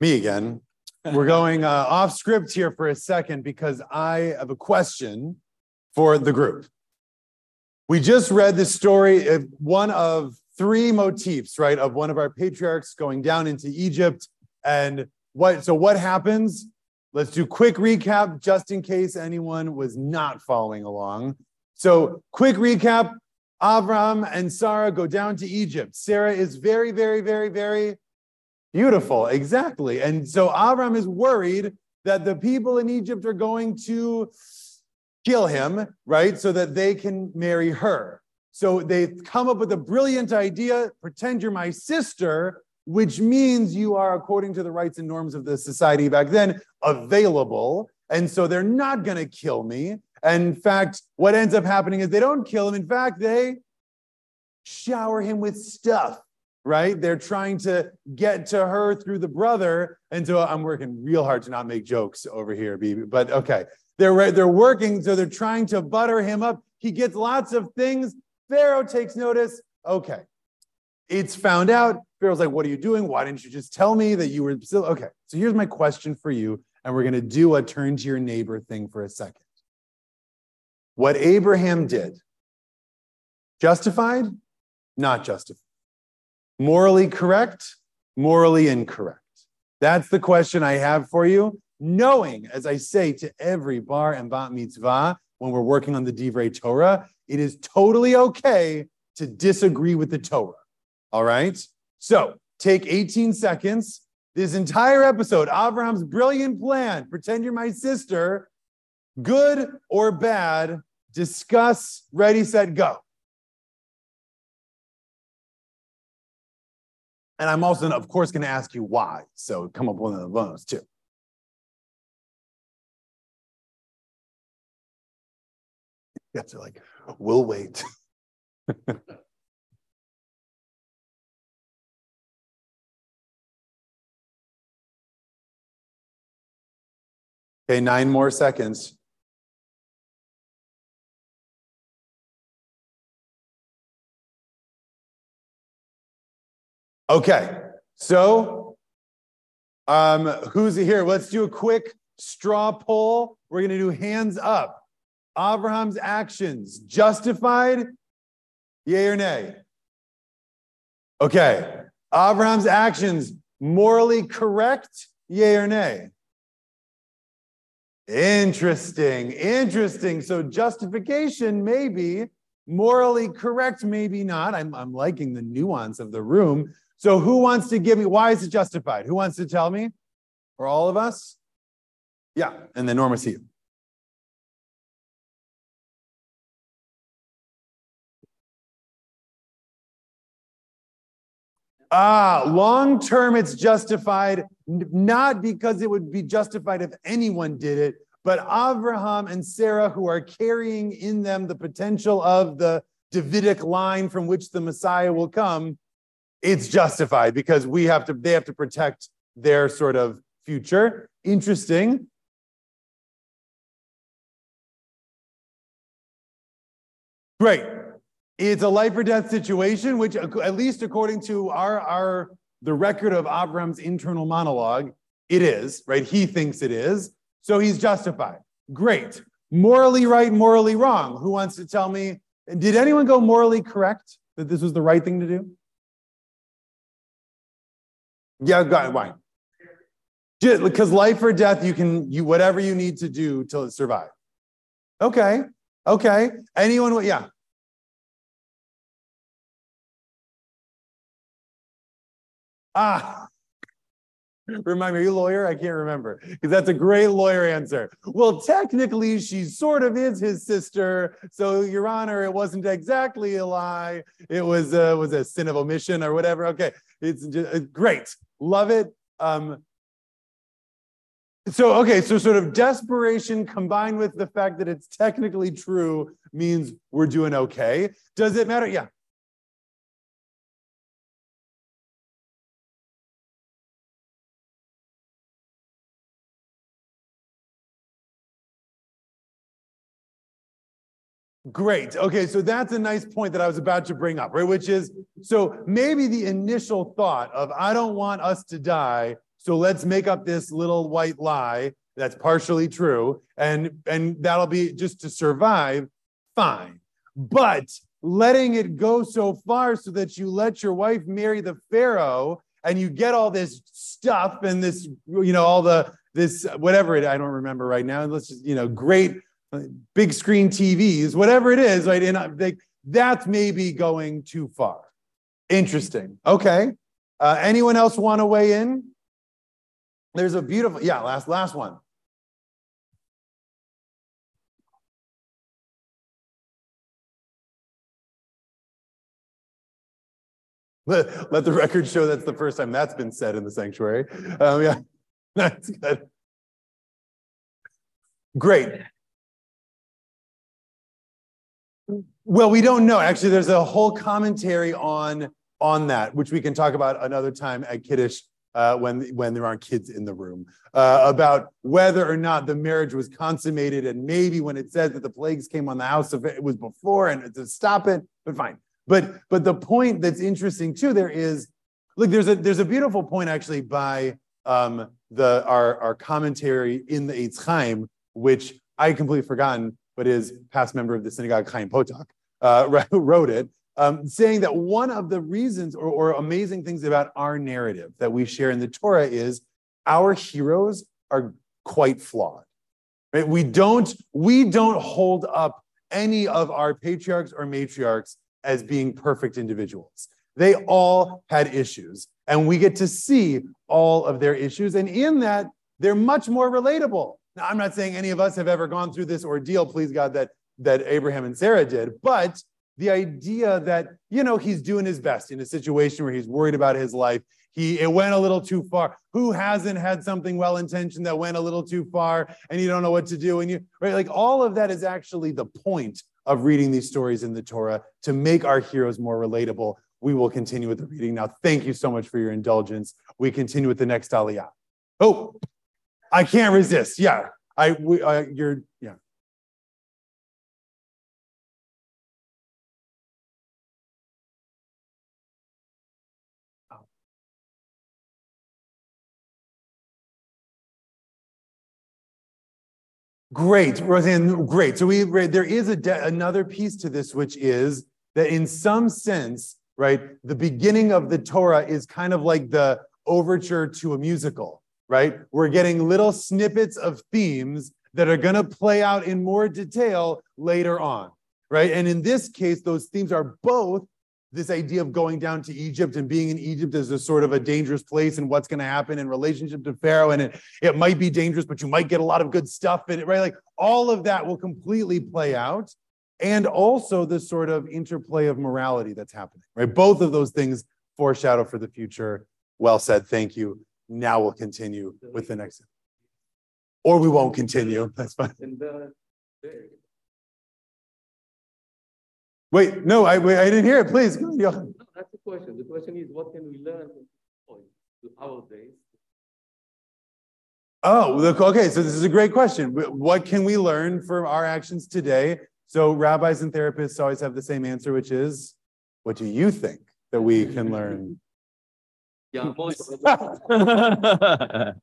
Me again. We're going uh, off script here for a second because I have a question for the group. We just read the story of one of three motifs, right, of one of our patriarchs going down into Egypt. And what, so what happens? Let's do quick recap just in case anyone was not following along. So, quick recap Abraham and Sarah go down to Egypt. Sarah is very, very, very, very beautiful. Exactly. And so Abraham is worried that the people in Egypt are going to kill him, right? So that they can marry her. So they come up with a brilliant idea pretend you're my sister, which means you are, according to the rights and norms of the society back then, available. And so they're not going to kill me. And in fact, what ends up happening is they don't kill him. In fact, they shower him with stuff, right? They're trying to get to her through the brother. And so I'm working real hard to not make jokes over here, BB. But okay, they're, they're working. So they're trying to butter him up. He gets lots of things. Pharaoh takes notice. Okay. It's found out. Pharaoh's like, What are you doing? Why didn't you just tell me that you were still? Okay. So here's my question for you. And we're going to do a turn to your neighbor thing for a second. What Abraham did, justified, not justified. Morally correct, morally incorrect. That's the question I have for you. Knowing, as I say to every bar and bat mitzvah when we're working on the Divrei Torah, it is totally okay to disagree with the Torah. All right? So take 18 seconds. This entire episode, Abraham's brilliant plan, pretend you're my sister, good or bad, discuss, ready, set, go. And I'm also, of course, going to ask you why. So come up with one of those too. You guys are like, we'll wait. okay, nine more seconds. Okay, so um, who's here? Let's do a quick straw poll. We're going to do hands up. Abraham's actions justified? Yay or nay? Okay. Abraham's actions morally correct? Yay or nay? Interesting. Interesting. So justification maybe, morally correct maybe not. I'm, I'm liking the nuance of the room. So who wants to give me, why is it justified? Who wants to tell me? For all of us? Yeah, and then Norma see you. Ah, long term, it's justified, not because it would be justified if anyone did it, but Abraham and Sarah, who are carrying in them the potential of the Davidic line from which the Messiah will come, it's justified because we have to they have to protect their sort of future. Interesting. Great. It's a life or death situation which at least according to our our the record of abraham's internal monologue it is right? He thinks it is. So he's justified. Great. Morally right morally wrong. Who wants to tell me did anyone go morally correct that this was the right thing to do yeah, go ahead. Why? Because life or death, you can you whatever you need to do to survive. Okay. Okay. Anyone? Yeah. Ah. Remind me, are you a lawyer? I can't remember because that's a great lawyer answer. Well, technically, she sort of is his sister. So, Your Honor, it wasn't exactly a lie. It was uh, was a sin of omission or whatever. Okay, it's just, uh, great. Love it. Um, so, okay, so sort of desperation combined with the fact that it's technically true means we're doing okay. Does it matter? Yeah. Great. Okay, so that's a nice point that I was about to bring up, right? Which is so maybe the initial thought of I don't want us to die, So let's make up this little white lie that's partially true, and and that'll be just to survive. Fine, but letting it go so far so that you let your wife marry the pharaoh and you get all this stuff and this you know all the this whatever it i don't remember right now let's just you know great big screen tvs whatever it is right and I'm like that's maybe going too far interesting okay uh, anyone else want to weigh in there's a beautiful yeah last last one Let, let the record show that's the first time that's been said in the sanctuary. Um, yeah, that's good. Great. Well, we don't know. Actually, there's a whole commentary on on that, which we can talk about another time at Kiddush uh, when when there aren't kids in the room uh, about whether or not the marriage was consummated, and maybe when it says that the plagues came on the house, if it was before and to stop it. But fine. But but the point that's interesting too there is look there's a there's a beautiful point actually by um, the our our commentary in the Eitz Chaim, which I completely forgotten, but is past member of the synagogue Chaim Potok uh, wrote it, um, saying that one of the reasons or, or amazing things about our narrative that we share in the Torah is our heroes are quite flawed. Right? We don't we don't hold up any of our patriarchs or matriarchs as being perfect individuals. They all had issues, and we get to see all of their issues. And in that, they're much more relatable. Now, I'm not saying any of us have ever gone through this ordeal, please God, that, that Abraham and Sarah did, but the idea that, you know, he's doing his best in a situation where he's worried about his life. He it went a little too far. Who hasn't had something well intentioned that went a little too far and you don't know what to do? And you right, like all of that is actually the point of reading these stories in the Torah to make our heroes more relatable. We will continue with the reading now. Thank you so much for your indulgence. We continue with the next aliyah. Oh, I can't resist. Yeah, I we, uh, you're yeah. Great, Roseanne, great. So we there is a de- another piece to this, which is that in some sense, right, the beginning of the Torah is kind of like the overture to a musical, right? We're getting little snippets of themes that are going to play out in more detail later on, right? And in this case, those themes are both this idea of going down to Egypt and being in Egypt as a sort of a dangerous place and what's going to happen in relationship to Pharaoh. And it, it might be dangerous, but you might get a lot of good stuff in it, right? Like all of that will completely play out. And also the sort of interplay of morality that's happening, right? Both of those things foreshadow for the future. Well said. Thank you. Now we'll continue with the next. Or we won't continue. That's fine. Uh, wait, no, I, I didn't hear it. Please. No, that's the question. The question is, what can we learn from our days? Oh, okay. So this is a great question. What can we learn from our actions today? So rabbis and therapists always have the same answer, which is, what do you think that we can learn? Yeah,